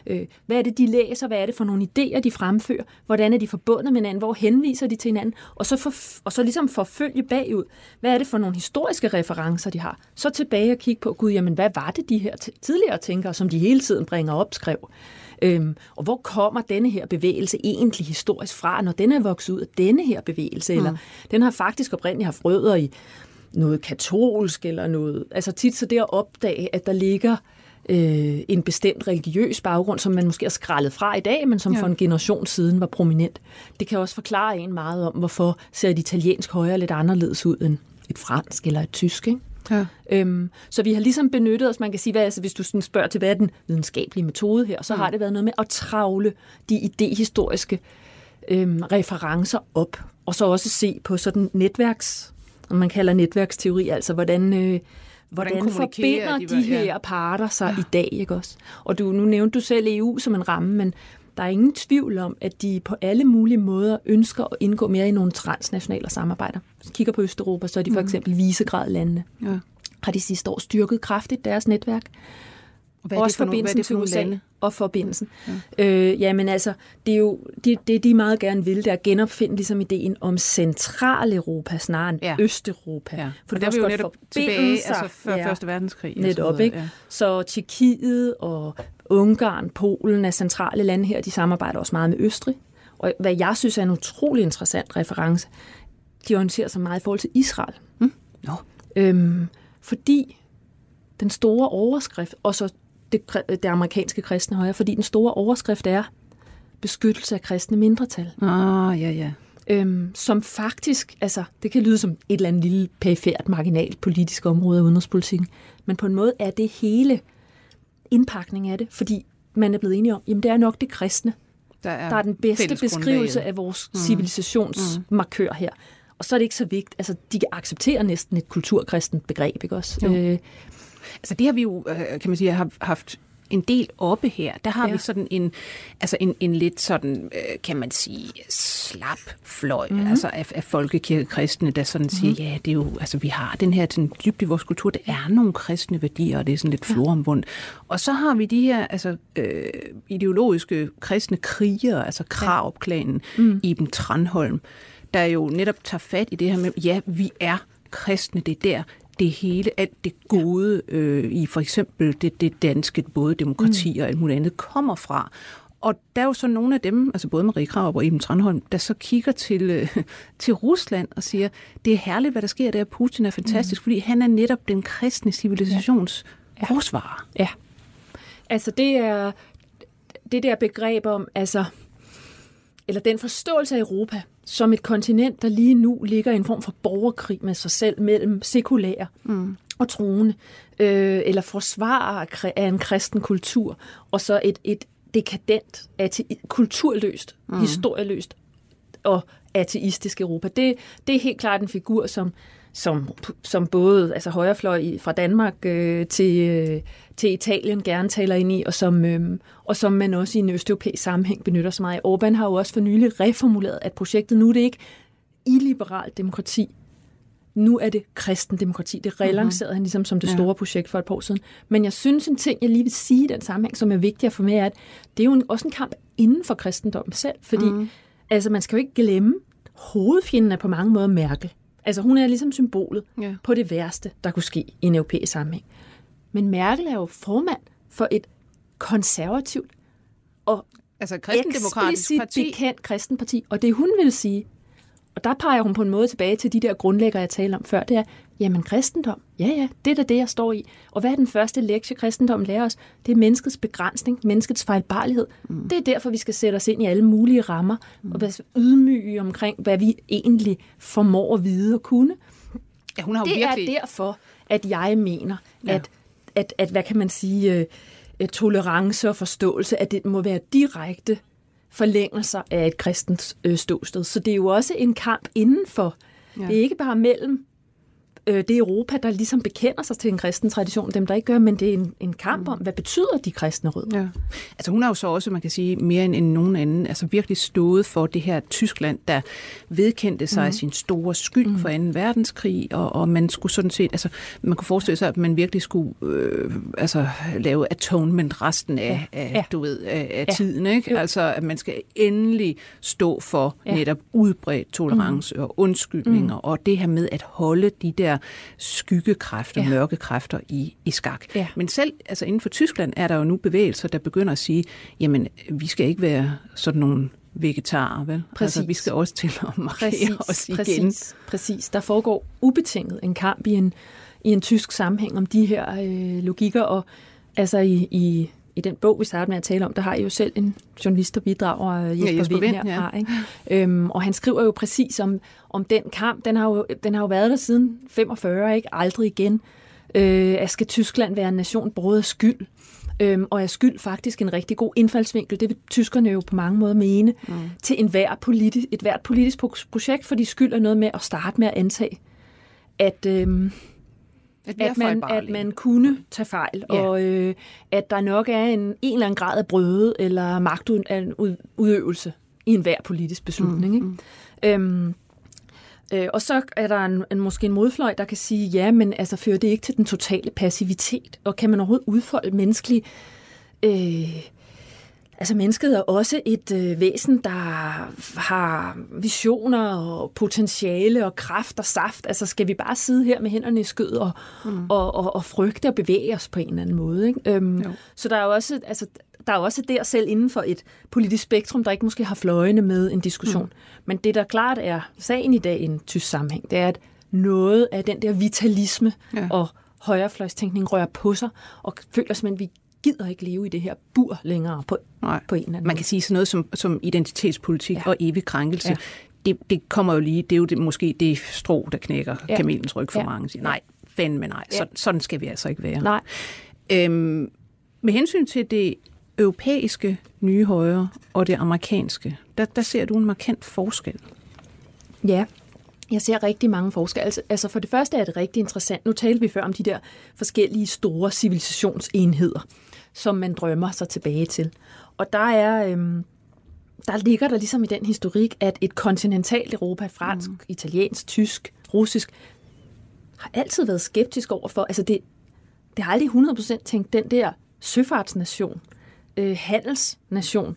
Øh, hvad er det, de læser? Hvad er det for nogle idéer, de fremfører? Hvordan er de forbundet med hinanden? Hvor henviser de til hinanden? Og så, for, og så ligesom forfølge bagud. Hvad er det for nogle historiske referencer, de har? Så tilbage og kigge på, gud, jamen, hvad var det, de her tidligere tænkere, som de hele tiden bringer op, skrev? Øhm, og hvor kommer denne her bevægelse egentlig historisk fra, når den er vokset ud af denne her bevægelse? Mm. Eller den har faktisk oprindeligt haft rødder i noget katolsk eller noget. Altså tit så det at opdage, at der ligger øh, en bestemt religiøs baggrund, som man måske har skrællet fra i dag, men som ja. for en generation siden var prominent. Det kan også forklare en meget om, hvorfor ser et italiensk højre lidt anderledes ud end et fransk eller et tysk. Ikke? Ja. Øhm, så vi har ligesom benyttet os, man kan sige, hvad, altså, hvis du sådan spørger til, hvad er den videnskabelige metode her, så mm. har det været noget med at travle de idehistoriske øhm, referencer op, og så også se på sådan netværks, som man kalder netværksteori, altså hvordan... Øh, Hvordan, hvordan forbinder de, de her ja. parter sig ja. i dag, ikke også? Og du, nu nævnte du selv EU som en ramme, men der er ingen tvivl om, at de på alle mulige måder ønsker at indgå mere i nogle transnationale samarbejder. Hvis kigger på Østeuropa, så er de for mm. eksempel visegradlandene. Ja. Har de sidste år styrket kraftigt deres netværk. Og hvad er Også det for forbindelsen nogle, hvad er det for til USA lande? og forbindelsen. Ja. Øh, jamen altså, det er jo det, det, de meget gerne vil, det er at genopfinde ligesom ideen om Centraleuropa snarere end ja. Østeuropa. Ja. For det er jo netop tilbage, altså før ja. Første Verdenskrig. Netop, så ikke? Ja. Så Tjekkiet og Ungarn, Polen er centrale lande her, de samarbejder også meget med Østrig. Og hvad jeg synes er en utrolig interessant reference, de orienterer sig meget i forhold til Israel. Mm. No. Øhm, fordi den store overskrift, og så det, det amerikanske kristne højre, fordi den store overskrift er beskyttelse af kristne mindretal. Ah, ja, ja. Øhm, som faktisk, altså det kan lyde som et eller andet lille perifært, marginalt politisk område af udenrigspolitikken, men på en måde er det hele indpakning af det, fordi man er blevet enige om, jamen det er nok det kristne, der er, der er den bedste beskrivelse af vores mm. civilisationsmarkør her. Og så er det ikke så vigtigt, altså de accepterer næsten et kulturkristent begreb, ikke også? Øh, altså det har vi jo, øh, kan man sige, haft en del oppe her, der har ja. vi sådan en, altså en, en lidt sådan, øh, kan man sige, slap fløj, mm-hmm. altså af, af folkekirkekristne, der sådan mm-hmm. siger, ja, det er jo, altså vi har den her den dybt i vores kultur, det er nogle kristne værdier, og det er sådan lidt floromvundt. Og så har vi de her, altså øh, ideologiske kristne krigere, altså Kravklanen, mm. Iben Tranholm, der jo netop tager fat i det her med, ja, vi er kristne, det er der, det hele, alt det gode øh, i for eksempel det, det danske, både demokrati mm. og alt muligt andet, kommer fra. Og der er jo så nogle af dem, altså både Marie Krav og Iben Tranholm, der så kigger til, øh, til Rusland og siger, det er herligt, hvad der sker der. Putin er fantastisk, mm. fordi han er netop den kristne civilisations ja. forsvarer. Ja. Altså det er det der begreb om, altså, eller den forståelse af Europa, som et kontinent, der lige nu ligger i en form for borgerkrig med sig selv mellem sekulære mm. og troende, øh, eller forsvarer af en kristen kultur, og så et, et dekadent, ate- kulturløst, mm. historieløst og ateistisk Europa. Det, det er helt klart en figur, som, som, som både altså højrefløj fra Danmark øh, til, øh, til Italien gerne taler ind i, og som, øh, og som man også i en østeuropæisk sammenhæng benytter sig meget af. Orbán har jo også for nylig reformuleret, at projektet nu er det ikke illiberalt demokrati, nu er det kristen demokrati. Det relancerede mm-hmm. han ligesom som det store ja. projekt for et par år siden. Men jeg synes en ting, jeg lige vil sige i den sammenhæng, som er vigtig at få med, er, at det er jo en, også en kamp inden for kristendommen selv. Fordi mm. altså, man skal jo ikke glemme, hovedfjenden er på mange måder Merkel. Altså hun er ligesom symbolet ja. på det værste, der kunne ske i en europæisk sammenhæng. Men Merkel er jo formand for et konservativt og altså kristendemokratisk parti. bekendt kristenparti. Og det hun vil sige, og der peger hun på en måde tilbage til de der grundlæggere, jeg talte om før, det er, jamen kristendom, ja ja, det er da det, jeg står i. Og hvad er den første lektie, kristendom lærer os? Det er menneskets begrænsning, menneskets fejlbarlighed. Mm. Det er derfor, vi skal sætte os ind i alle mulige rammer, mm. og være ydmyge omkring, hvad vi egentlig formår at vide og kunne. Ja, hun har det virkelig... er derfor, at jeg mener, ja. at, at, at, hvad kan man sige, uh, tolerance og forståelse, at det må være direkte forlængelser af et kristent øh, ståsted. Så det er jo også en kamp indenfor. Ja. Det er ikke bare mellem øh, det Europa, der ligesom bekender sig til en kristen tradition, dem der ikke gør, men det er en, en kamp om, hvad betyder de kristne rødder? Ja. Altså hun har jo så også, man kan sige, mere end, end nogen anden, altså virkelig stået for det her Tyskland, der vedkendte sig mm. sin store skyld mm. for 2. verdenskrig, og, og man skulle sådan set, altså man kunne forestille sig, at man virkelig skulle øh, altså lave atonement resten af, ja. af ja. du ved, af, af ja. tiden, ikke? Jo. Altså at man skal endelig stå for ja. netop udbredt tolerance mm. og undskyldninger, mm. og det her med at holde de der der skyggekræfter, ja. mørke kræfter i, i skak. Ja. Men selv altså inden for Tyskland er der jo nu bevægelser, der begynder at sige, jamen vi skal ikke være sådan nogle vegetarer, vel? Præcis. Altså, vi skal også til at markere præcis, os igen. Præcis, præcis. Der foregår ubetinget en kamp i en, i en tysk sammenhæng om de her øh, logikker, og altså i, i i den bog, vi starter med at tale om, der har I jo selv en journalist, der bidrager, øh, Jesper, ja, Jesper Vind, herfra. Ja. Ikke? Øhm, og han skriver jo præcis om, om den kamp. Den har, jo, den har jo været der siden 45, ikke? Aldrig igen. Øh, at skal Tyskland være en nation både af skyld? Øhm, og er skyld faktisk en rigtig god indfaldsvinkel. Det vil tyskerne jo på mange måder mene mm. til enhver politi- et hvert politisk projekt, fordi skyld er noget med at starte med at antage, at... Øhm, at, man, at man kunne tage fejl, ja. og øh, at der nok er en, en eller anden grad af brøde eller magtudøvelse i enhver politisk beslutning. Mm, mm. Ikke? Øhm, øh, og så er der en, en, måske en modfløj, der kan sige, ja, men altså, fører det ikke til den totale passivitet? Og kan man overhovedet udfolde menneskelig øh, Altså mennesket er også et øh, væsen, der har visioner og potentiale og kraft og saft. Altså skal vi bare sidde her med hænderne i skød og, mm. og, og, og frygte og bevæge os på en eller anden måde? Ikke? Øhm, så der er jo også, altså, der er også der selv inden for et politisk spektrum, der ikke måske har fløjene med en diskussion. Mm. Men det, der klart er sagen i dag i en tysk sammenhæng, det er, at noget af den der vitalisme ja. og højrefløjstænkning rører på sig, og føler simpelthen, at vi gider ikke leve i det her bur længere på, Nej. på en eller anden Man kan sige sådan noget som, som identitetspolitik ja. og evig krænkelse. Ja. Det, det kommer jo lige, det er jo det, måske det strå, der knækker ja. kamelens ryg for ja. mange. Siger, nej, fandme nej, ja. så, sådan skal vi altså ikke være. Nej. Øhm, med hensyn til det europæiske nye højre og det amerikanske, der, der ser du en markant forskel. Ja, jeg ser rigtig mange forskelle. Altså, altså for det første er det rigtig interessant. Nu talte vi før om de der forskellige store civilisationsenheder, som man drømmer sig tilbage til. Og der er... Øhm, der ligger der ligesom i den historik, at et kontinentalt Europa, fransk, mm. italiensk, tysk, russisk, har altid været skeptisk over for, altså det, det har aldrig 100% tænkt den der søfartsnation, øh, handelsnation,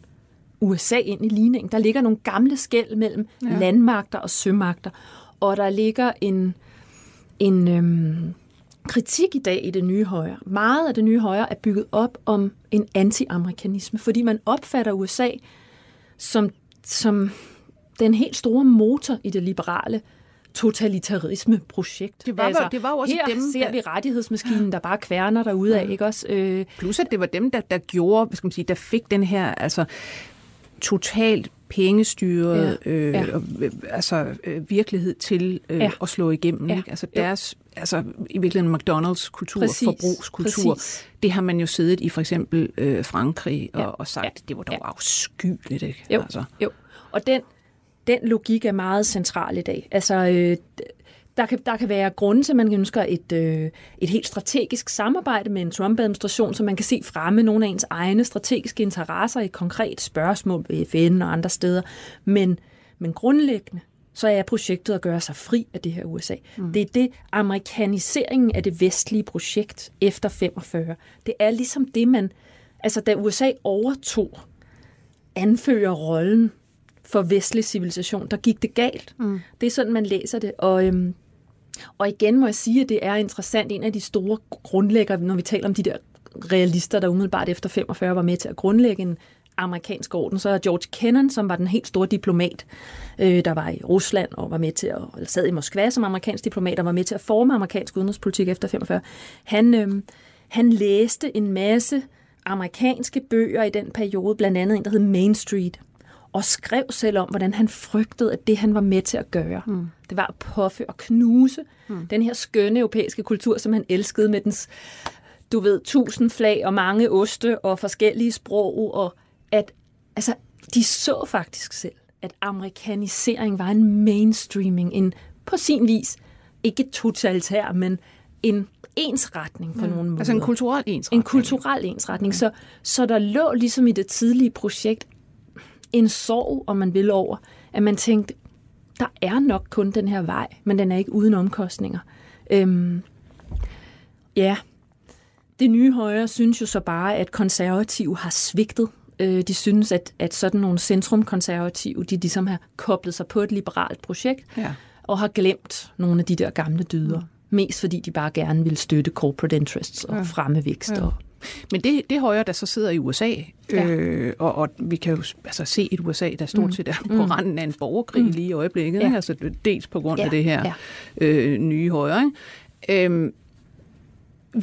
USA ind i ligningen. Der ligger nogle gamle skæld mellem ja. landmagter og sømagter, og der ligger en, en øhm, kritik i dag i det nye højre. Meget af det nye højre er bygget op om en anti-amerikanisme, fordi man opfatter USA som, som den helt store motor i det liberale totalitarisme-projekt. Det var, altså, det var jo også her dem, ser der... vi rettighedsmaskinen, der bare kværner derude af, ikke også? Øh... Plus at det var dem, der, der gjorde, hvad skal man sige, der fik den her, altså totalt pengestyret ja. Øh, ja. Øh, altså, øh, virkelighed til øh, ja. at slå igennem. Ja. Ikke? Altså deres, altså i virkeligheden McDonald's kultur, præcis. forbrugskultur, præcis. det har man jo siddet i for eksempel øh, Frankrig og, ja. og sagt, ja. det var dog ja. afskyeligt. Ikke? Jo. Altså. jo. Og den, den logik er meget central i dag. Altså, øh, der kan, der kan være grunde til, at man ønsker et, øh, et helt strategisk samarbejde med en Trump-administration, så man kan se fremme nogle af ens egne strategiske interesser i et konkret spørgsmål ved FN og andre steder. Men, men grundlæggende, så er projektet at gøre sig fri af det her USA. Mm. Det er det amerikaniseringen af det vestlige projekt efter 45. Det er ligesom det, man... Altså, da USA overtog anfører rollen for vestlig civilisation, der gik det galt. Mm. Det er sådan, man læser det. Og øhm, Og igen må jeg sige, at det er interessant. En af de store grundlæggere, når vi taler om de der realister, der umiddelbart efter 45 var med til at grundlægge en amerikansk orden, så er George Kennan, som var den helt store diplomat, øh, der var i Rusland og var med til at, eller sad i Moskva som amerikansk diplomat og var med til at forme amerikansk udenrigspolitik efter 45. Han, øh, han læste en masse amerikanske bøger i den periode, blandt andet en, der hed Main Street, og skrev selv om, hvordan han frygtede, at det, han var med til at gøre, mm. det var at puffe og knuse mm. den her skønne europæiske kultur, som han elskede med dens, du ved, tusind flag og mange oste og forskellige sprog, og at altså, de så faktisk selv, at amerikanisering var en mainstreaming, en på sin vis, ikke totalitær, men en ensretning på mm. nogle måder. Altså en kulturel ensretning. En kulturel ensretning. Okay. Så, så der lå ligesom i det tidlige projekt en sorg, om man vil, over, at man tænkte, der er nok kun den her vej, men den er ikke uden omkostninger. Øhm, ja, det nye højre synes jo så bare, at konservative har svigtet. Øh, de synes, at, at sådan nogle centrumkonservative, de ligesom har koblet sig på et liberalt projekt, ja. og har glemt nogle af de der gamle dyder. Mm. Mest fordi de bare gerne vil støtte corporate interests og ja. fremme vækst ja. og men det, det højre, der så sidder i USA, ja. øh, og, og vi kan jo altså, se et USA, der stort mm. set er på mm. randen af en borgerkrig mm. lige i øjeblikket, ja. altså dels på grund ja. af det her ja. øh, nye højre. Ikke? Øhm,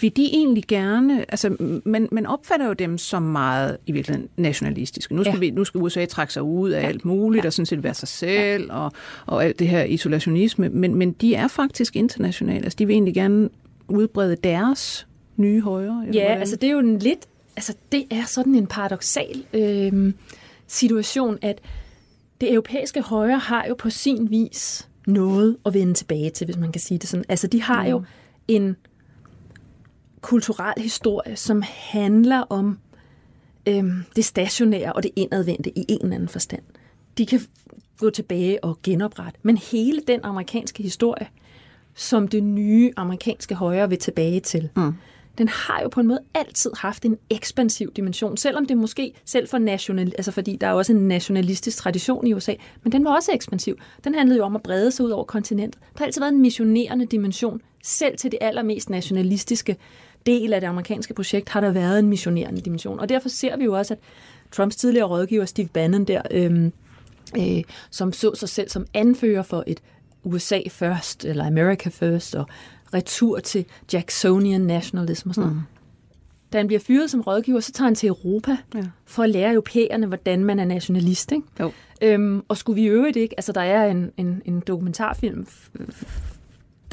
vil de egentlig gerne, altså man, man opfatter jo dem som meget i virkeligheden nationalistiske. Nu skal, ja. vi, nu skal USA trække sig ud af ja. alt muligt, ja. og sådan set være sig selv, ja. og, og alt det her isolationisme, men, men de er faktisk internationale, altså de vil egentlig gerne udbrede deres nye højre? Ja, hvordan? altså det er jo en lidt, altså det er sådan en paradoxal øh, situation, at det europæiske højre har jo på sin vis noget at vende tilbage til, hvis man kan sige det sådan. Altså de har mm. jo en kulturel historie, som handler om øh, det stationære og det indadvendte i en eller anden forstand. De kan gå tilbage og genoprette. Men hele den amerikanske historie, som det nye amerikanske højre vil tilbage til, mm den har jo på en måde altid haft en ekspansiv dimension, selvom det måske selv for national, altså fordi der er også en nationalistisk tradition i USA, men den var også ekspansiv. Den handlede jo om at brede sig ud over kontinentet. Der har altid været en missionerende dimension, selv til det allermest nationalistiske del af det amerikanske projekt har der været en missionerende dimension. Og derfor ser vi jo også, at Trumps tidligere rådgiver Steve Bannon der, øhm, øh, som så sig selv som anfører for et USA first, eller America first, og retur til Jacksonian nationalism og sådan noget. Mm. Da han bliver fyret som rådgiver, så tager han til Europa ja. for at lære europæerne, hvordan man er nationalist. Ikke? Jo. Øhm, og skulle vi øvrigt ikke, altså der er en, en, en dokumentarfilm,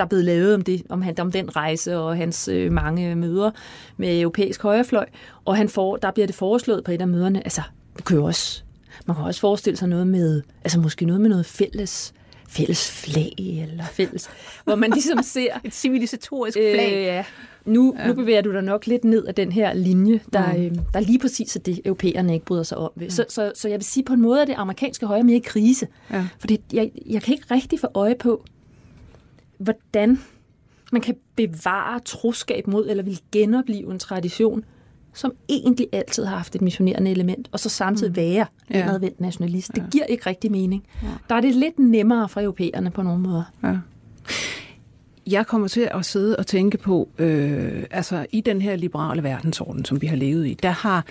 der er blevet lavet om, det, om, han, om den rejse og hans øh, mange møder med europæisk højrefløj, og han får, der bliver det foreslået på et af møderne, altså, det kan også, man kan også forestille sig noget med, altså måske noget med noget fælles fælles flag, eller fælles, hvor man ligesom ser... Et civilisatorisk flag. Øh, ja. Nu, ja. nu bevæger du dig nok lidt ned af den her linje, der, mm. øh, der lige præcis er det, europæerne ikke bryder sig om. Mm. Så, så, så jeg vil sige, på en måde at det amerikanske højre mere i krise. Ja. For det, jeg, jeg kan ikke rigtig få øje på, hvordan man kan bevare troskab mod, eller vil genopleve en tradition, som egentlig altid har haft et missionerende element, og så samtidig mm. være ja. indadvendt nationalist. Det ja. giver ikke rigtig mening. Ja. Der er det lidt nemmere for europæerne på nogle måder. Ja. Jeg kommer til at sidde og tænke på, øh, altså i den her liberale verdensorden, som vi har levet i, der har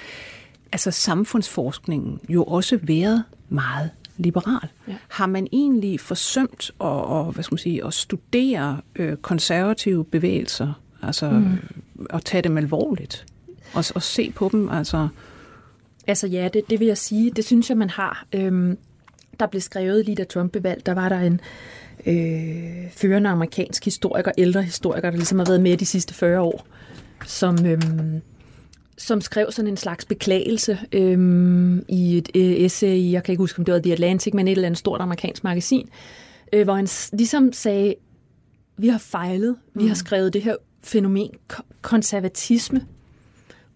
altså samfundsforskningen jo også været meget liberal. Ja. Har man egentlig forsømt at, og, hvad skal man sige, at studere øh, konservative bevægelser, altså mm. at tage dem alvorligt? og, og se på dem? Altså, altså ja, det, det vil jeg sige. Det synes jeg, man har. Øhm, der blev skrevet lige da Trump blev valgt, der var der en øh, førende amerikansk historiker, ældre historiker, der ligesom har været med de sidste 40 år, som, øhm, som skrev sådan en slags beklagelse øhm, i et øh, essay, jeg kan ikke huske, om det var The Atlantic, men et eller andet stort amerikansk magasin, øh, hvor han ligesom sagde, vi har fejlet, vi har mm. skrevet det her fænomen konservatisme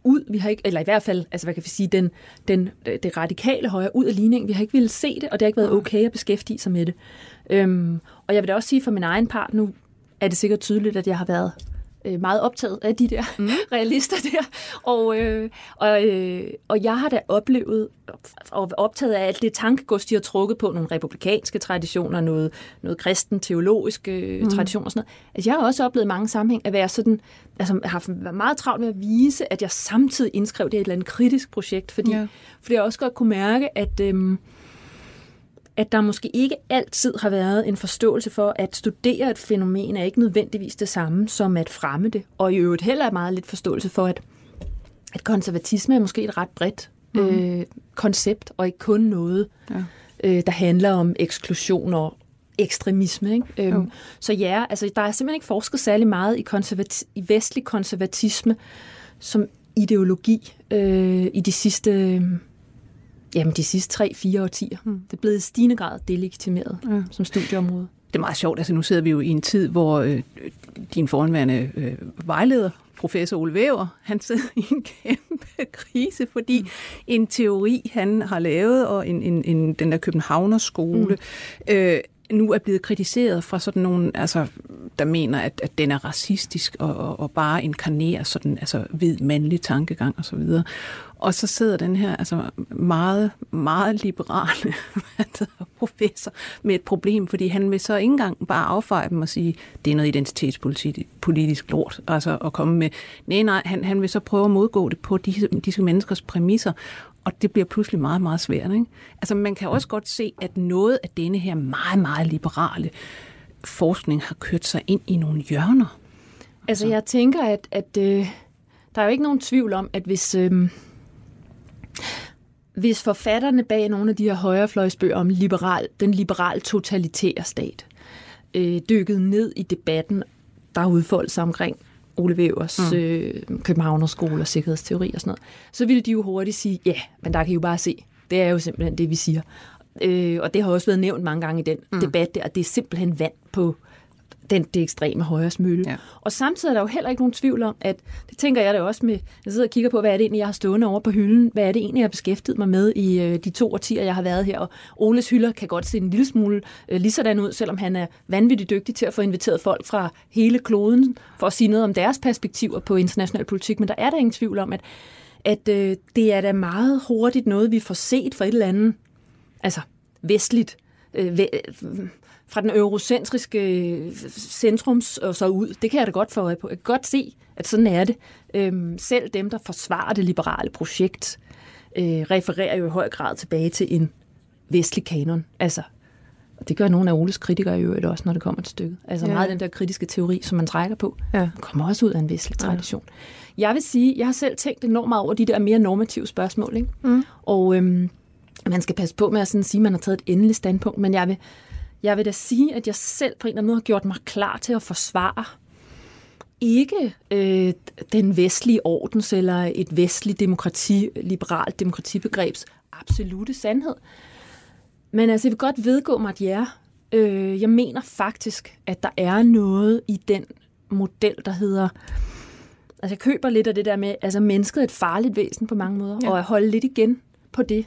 ud. Vi har ikke, eller i hvert fald, altså hvad kan vi sige, den, den, det radikale højre ud af ligningen. Vi har ikke ville se det, og det har ikke været okay at beskæftige sig med det. Øhm, og jeg vil da også sige for min egen part, nu er det sikkert tydeligt, at jeg har været øh, meget optaget af de der mm. realister der. Og, øh, og, øh, og jeg har da oplevet og optaget af alt det tankegods, de har trukket på nogle republikanske traditioner, noget, noget kristen teologisk øh, mm. tradition og sådan noget. Altså, jeg har også oplevet mange sammenhæng at være sådan, altså har været meget travlt med at vise, at jeg samtidig indskrev det i et eller andet kritisk projekt, fordi, ja. fordi jeg også godt kunne mærke, at øh, at der måske ikke altid har været en forståelse for, at studere et fænomen er ikke nødvendigvis det samme som at fremme det. Og i øvrigt heller er meget lidt forståelse for, at, at konservatisme er måske et ret bredt mm. øh, koncept, og ikke kun noget, ja. øh, der handler om eksklusion og ekstremisme. Ikke? Øhm, så ja, altså, der er simpelthen ikke forsket særlig meget i, konservati- i vestlig konservatisme som ideologi øh, i de sidste Jamen, de sidste 3-4 årtier. Mm. Det er blevet i stigende grad delegitimeret ja. som studieområde. Det er meget sjovt. Altså, nu sidder vi jo i en tid, hvor øh, din foranværende øh, vejleder, professor Ole Væver, han sidder i en kæmpe krise, fordi mm. en teori, han har lavet, og en, en, en, den der Københavnerskole, mm. øh, nu er blevet kritiseret fra sådan nogle, altså, der mener, at, at den er racistisk og, og, og bare inkarnerer sådan, altså, hvid mandlig tankegang og så videre. Og så sidder den her altså meget, meget liberale professor med et problem, fordi han vil så ikke engang bare affeje dem og sige, det er noget identitetspolitisk lort, altså at komme med. Nej, nej, han, han vil så prøve at modgå det på disse, disse menneskers præmisser, og det bliver pludselig meget, meget svært. Ikke? Altså man kan også godt se, at noget af denne her meget, meget liberale forskning har kørt sig ind i nogle hjørner. Altså, altså jeg tænker, at, at øh, der er jo ikke nogen tvivl om, at hvis... Øh, hvis forfatterne bag nogle af de her højrefløjsbøger om liberal, den liberal totalitære stat øh, dykkede ned i debatten, der har udfoldet sig omkring Ole Wevers mm. øh, Københavnerskole og sikkerhedsteori og sådan noget, så ville de jo hurtigt sige, ja, men der kan I jo bare se, det er jo simpelthen det, vi siger. Øh, og det har også været nævnt mange gange i den mm. debat der, at det er simpelthen vand på den, det ekstreme højres mølle. Ja. Og samtidig er der jo heller ikke nogen tvivl om, at det tænker jeg da også med, jeg sidder og kigger på, hvad er det egentlig, jeg har stående over på hylden, hvad er det egentlig, jeg har beskæftiget mig med i øh, de to årtier, jeg har været her, og Oles hylder kan godt se en lille smule øh, lige sådan ud, selvom han er vanvittigt dygtig til at få inviteret folk fra hele kloden, for at sige noget om deres perspektiver på international politik, men der er der ingen tvivl om, at, at øh, det er da meget hurtigt noget, vi får set fra et eller andet, altså vestligt, øh, fra den eurocentriske centrums og så ud. Det kan jeg da godt få øje på. Jeg kan godt se, at sådan er det. Øhm, selv dem, der forsvarer det liberale projekt, øh, refererer jo i høj grad tilbage til en vestlig kanon. Altså, og det gør nogle af Oles kritikere i øvrigt også, når det kommer til stykket. Altså ja. meget den der kritiske teori, som man trækker på, ja. kommer også ud af en vestlig tradition. Ja. Jeg vil sige, jeg har selv tænkt enormt meget over de der mere normative spørgsmål. Ikke? Mm. Og øhm, man skal passe på med at sådan sige, at man har taget et endeligt standpunkt, men jeg vil jeg vil da sige, at jeg selv på en eller anden måde har gjort mig klar til at forsvare ikke øh, den vestlige ordens eller et vestligt demokrati, liberalt demokratibegrebs absolute sandhed. Men altså, jeg vil godt vedgå mig, at ja, øh, jeg mener faktisk, at der er noget i den model, der hedder... Altså, jeg køber lidt af det der med, altså, mennesket er et farligt væsen på mange måder, ja. og at holde lidt igen på det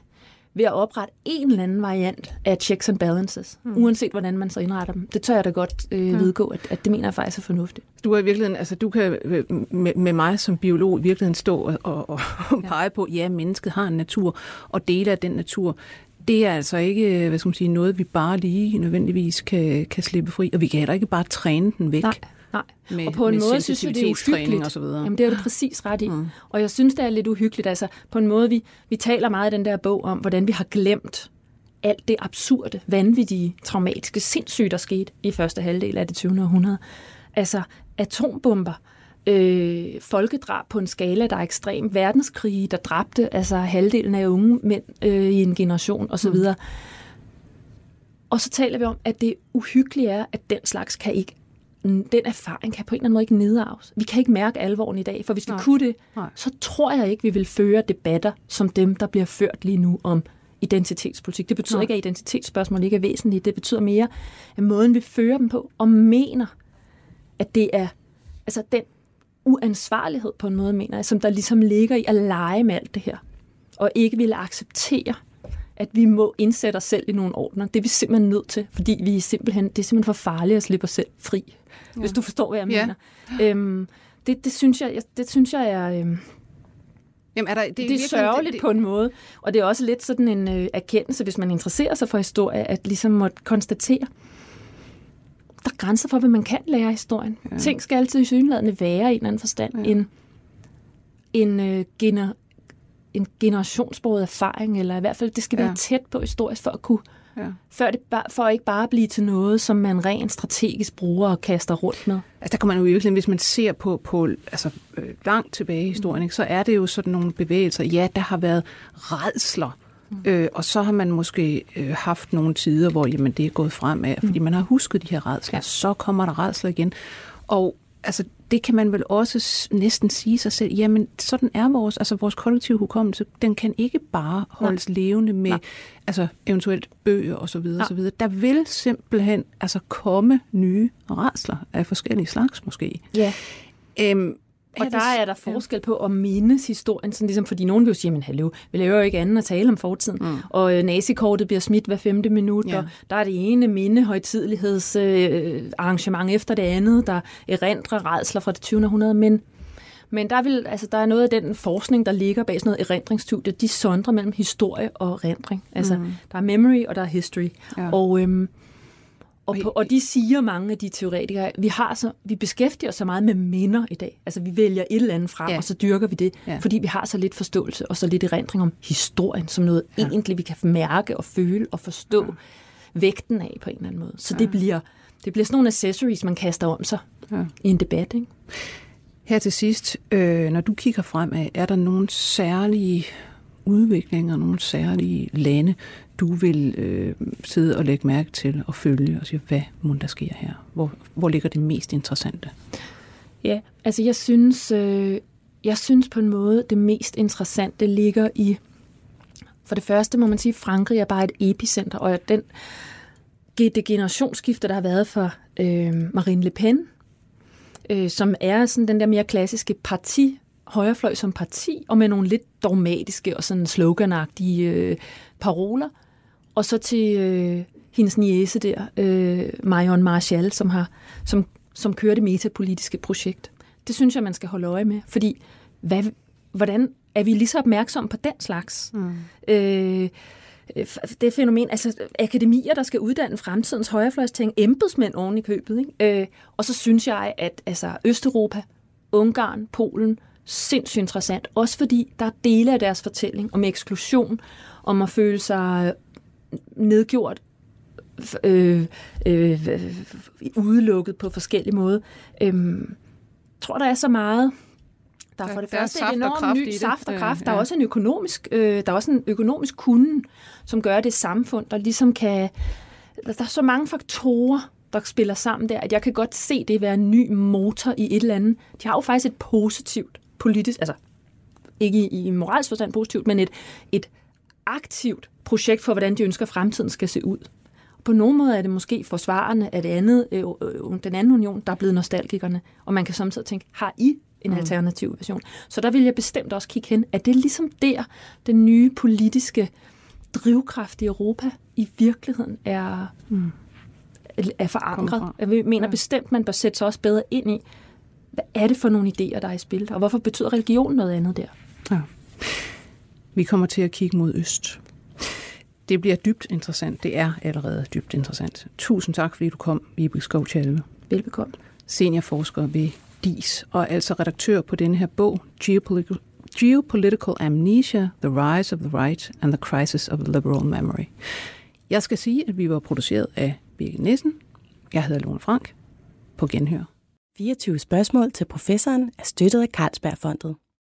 ved at oprette en eller anden variant af checks and balances, mm. uanset hvordan man så indretter dem. Det tør jeg da godt øh, mm. vedgå, at, at det mener jeg faktisk er fornuftigt. Du er i virkeligheden, altså du kan øh, med, med mig som biolog i virkeligheden stå og, og, og ja. pege på, ja, mennesket har en natur, og dele af den natur, det er altså ikke øh, hvad skal man sige, noget, vi bare lige nødvendigvis kan, kan slippe fri, og vi kan heller ikke bare træne den væk. Nej. Nej, med, og på en måde synes jeg, det er uhyggeligt. Og så videre. Jamen, det er du præcis ret i. Mm. Og jeg synes, det er lidt uhyggeligt. Altså, på en måde, vi, vi taler meget i den der bog om, hvordan vi har glemt alt det absurde, vanvittige, traumatiske, sindssygt, der skete i første halvdel af det 20. århundrede. Altså, atombomber, øh, folkedrab på en skala, der er ekstrem, verdenskrige, der dræbte altså halvdelen af unge mænd øh, i en generation osv. Mm. Og så taler vi om, at det uhyggelige er, at den slags kan ikke den erfaring kan på en eller anden måde ikke nedarves. Vi kan ikke mærke alvoren i dag, for hvis vi Nej. kunne det, Nej. så tror jeg ikke, vi vil føre debatter som dem, der bliver ført lige nu om identitetspolitik. Det betyder Nej. ikke, at identitetsspørgsmål ikke er væsentlige. Det betyder mere, at måden vi fører dem på, og mener, at det er altså den uansvarlighed på en måde, mener jeg, som der ligesom ligger i at lege med alt det her, og ikke ville acceptere at vi må indsætte os selv i nogle ordner. Det er vi simpelthen nødt til, fordi vi er simpelthen, det er simpelthen for farligt at slippe os selv fri, ja. hvis du forstår, hvad jeg Ja. mener. Øhm, det, det, synes jeg, det synes jeg er... Øhm, Jamen, er der, det, det er sørgeligt på en måde, og det er også lidt sådan en øh, erkendelse, hvis man interesserer sig for historie, at ligesom måtte konstatere, der er grænser for, hvad man kan lære af historien. Ja. Ting skal altid i synlædende være i en eller anden forstand. Ja. En, en, øh, gener, en generationsbåret erfaring, eller i hvert fald, det skal være Ja. tæt på historisk for at kunne Ja. før det bare, for ikke bare at blive til noget, som man rent strategisk bruger og kaster rundt med. Altså, der kan man jo virkelig, hvis man ser på, på altså, øh, langt tilbage i historien, ikke, så er det jo sådan nogle bevægelser. Ja, der har været redsler, mm. øh, og så har man måske øh, haft nogle tider, hvor jamen, det er gået fremad, fordi man har husket de her redsler. Ja. Så kommer der redsler igen. Og altså, det kan man vel også næsten sige sig selv, jamen sådan er vores, altså vores kollektive hukommelse, den kan ikke bare holdes Nej. levende med Nej. altså eventuelt bøger og så videre, og så videre. Der vil simpelthen altså komme nye redsler af forskellige slags måske. Ja. Øhm, Og der er der forskel på at mindes historien, sådan ligesom, fordi nogen vil jo sige, men hallo, vi laver jo ikke andet at tale om fortiden. Mm. Og øh, nazikortet bliver smidt hver femte minut, Ja. og der er det ene minde højtidlighedsarrangement øh, efter det andet, der erindrer redsler fra det 20. århundrede, men men der, vil, altså, der er noget af den forskning, der ligger bag sådan noget erindringsstudie, de sondrer mellem historie og erindring. Altså, mm. der er memory, og der er history. Ja. Og, øhm, og, på, og de siger mange af de teoretikere, vi har så, vi beskæftiger os så meget med minder i dag. Altså vi vælger et eller andet frem, Ja. og så dyrker vi det, Ja. fordi vi har så lidt forståelse og så lidt erindring om historien, som noget ja. egentlig vi kan mærke og føle og forstå ja. vægten af på en eller anden måde. Så ja. det, bliver, det bliver sådan nogle accessories, man kaster om sig ja. i en debat. Ikke? Her til sidst, øh, når du kigger fremad, er der nogle særlige udviklinger, nogle særlige lande, du vil øh, sidde og lægge mærke til og følge og sige, hvad må der sker her? Hvor, hvor ligger det mest interessante? Ja, altså jeg synes, øh, jeg synes på en måde, det mest interessante ligger i, for det første må man sige, at Frankrig er bare et epicenter, og den, det generationsskifte, der har været for øh, Marine Le Pen, øh, som er sådan den der mere klassiske parti, højrefløj som parti, og med nogle lidt dogmatiske og sådan sloganagtige øh, paroler, og så til øh, hendes niece der, øh, Marion Marshall, som, har, som, som kører det metapolitiske projekt. Det synes jeg, man skal holde øje med, fordi hvad, hvordan er vi lige så opmærksomme på den slags? Mm. Øh, øh, det fænomen, altså akademier, der skal uddanne fremtidens højrefløjsting, embedsmænd oven i købet. Ikke? Øh, og så synes jeg, at altså, Østeuropa, Ungarn, Polen, sindssygt interessant. Også fordi der er dele af deres fortælling om eksklusion, om at føle sig nedgjort, øh, øh, udelukket på forskellige måder. Øh, tror, der er så meget der er for det der er første enormt kraft i ny saft og Øh, kraft. Der er også en økonomisk, øh, der er også en økonomisk kunde, som gør det samfund, der ligesom kan... Der der er så mange faktorer, der spiller sammen der, at jeg kan godt se det være en ny motor i et eller andet. De har jo faktisk et positivt politisk, altså ikke i, i moralsk forstand positivt, men et, et aktivt projekt for, hvordan de ønsker, at fremtiden skal se ud. På nogen måde er det måske forsvarende af det andet, øh, øh, den anden union, der er blevet nostalgikerne, og man kan samtidig tænke, har I en mm. alternativ version? Så der vil jeg bestemt også kigge hen. Er det ligesom der, den nye politiske drivkraft i Europa i virkeligheden er, mm. er forankret? Jeg mener ja. bestemt, man bør sætte sig også bedre ind i, hvad er det for nogle idéer, der er i spil, og hvorfor betyder religion noget andet der? Ja. Vi kommer til at kigge mod øst. Det bliver dybt interessant. Det er allerede dybt interessant. Tusind tak, fordi du kom, Vibeke Skov Tjalve. Velbekomme. seniorforsker ved DIS, og altså redaktør på denne her bog, Geopolitical, Geopolitical Amnesia, The Rise of the Right and the Crisis of Liberal Memory. Jeg skal sige, at vi var produceret af Birgit Nissen. Jeg hedder Lone Frank. På genhør. 24 spørgsmål til professoren er støttet af Carlsbergfondet.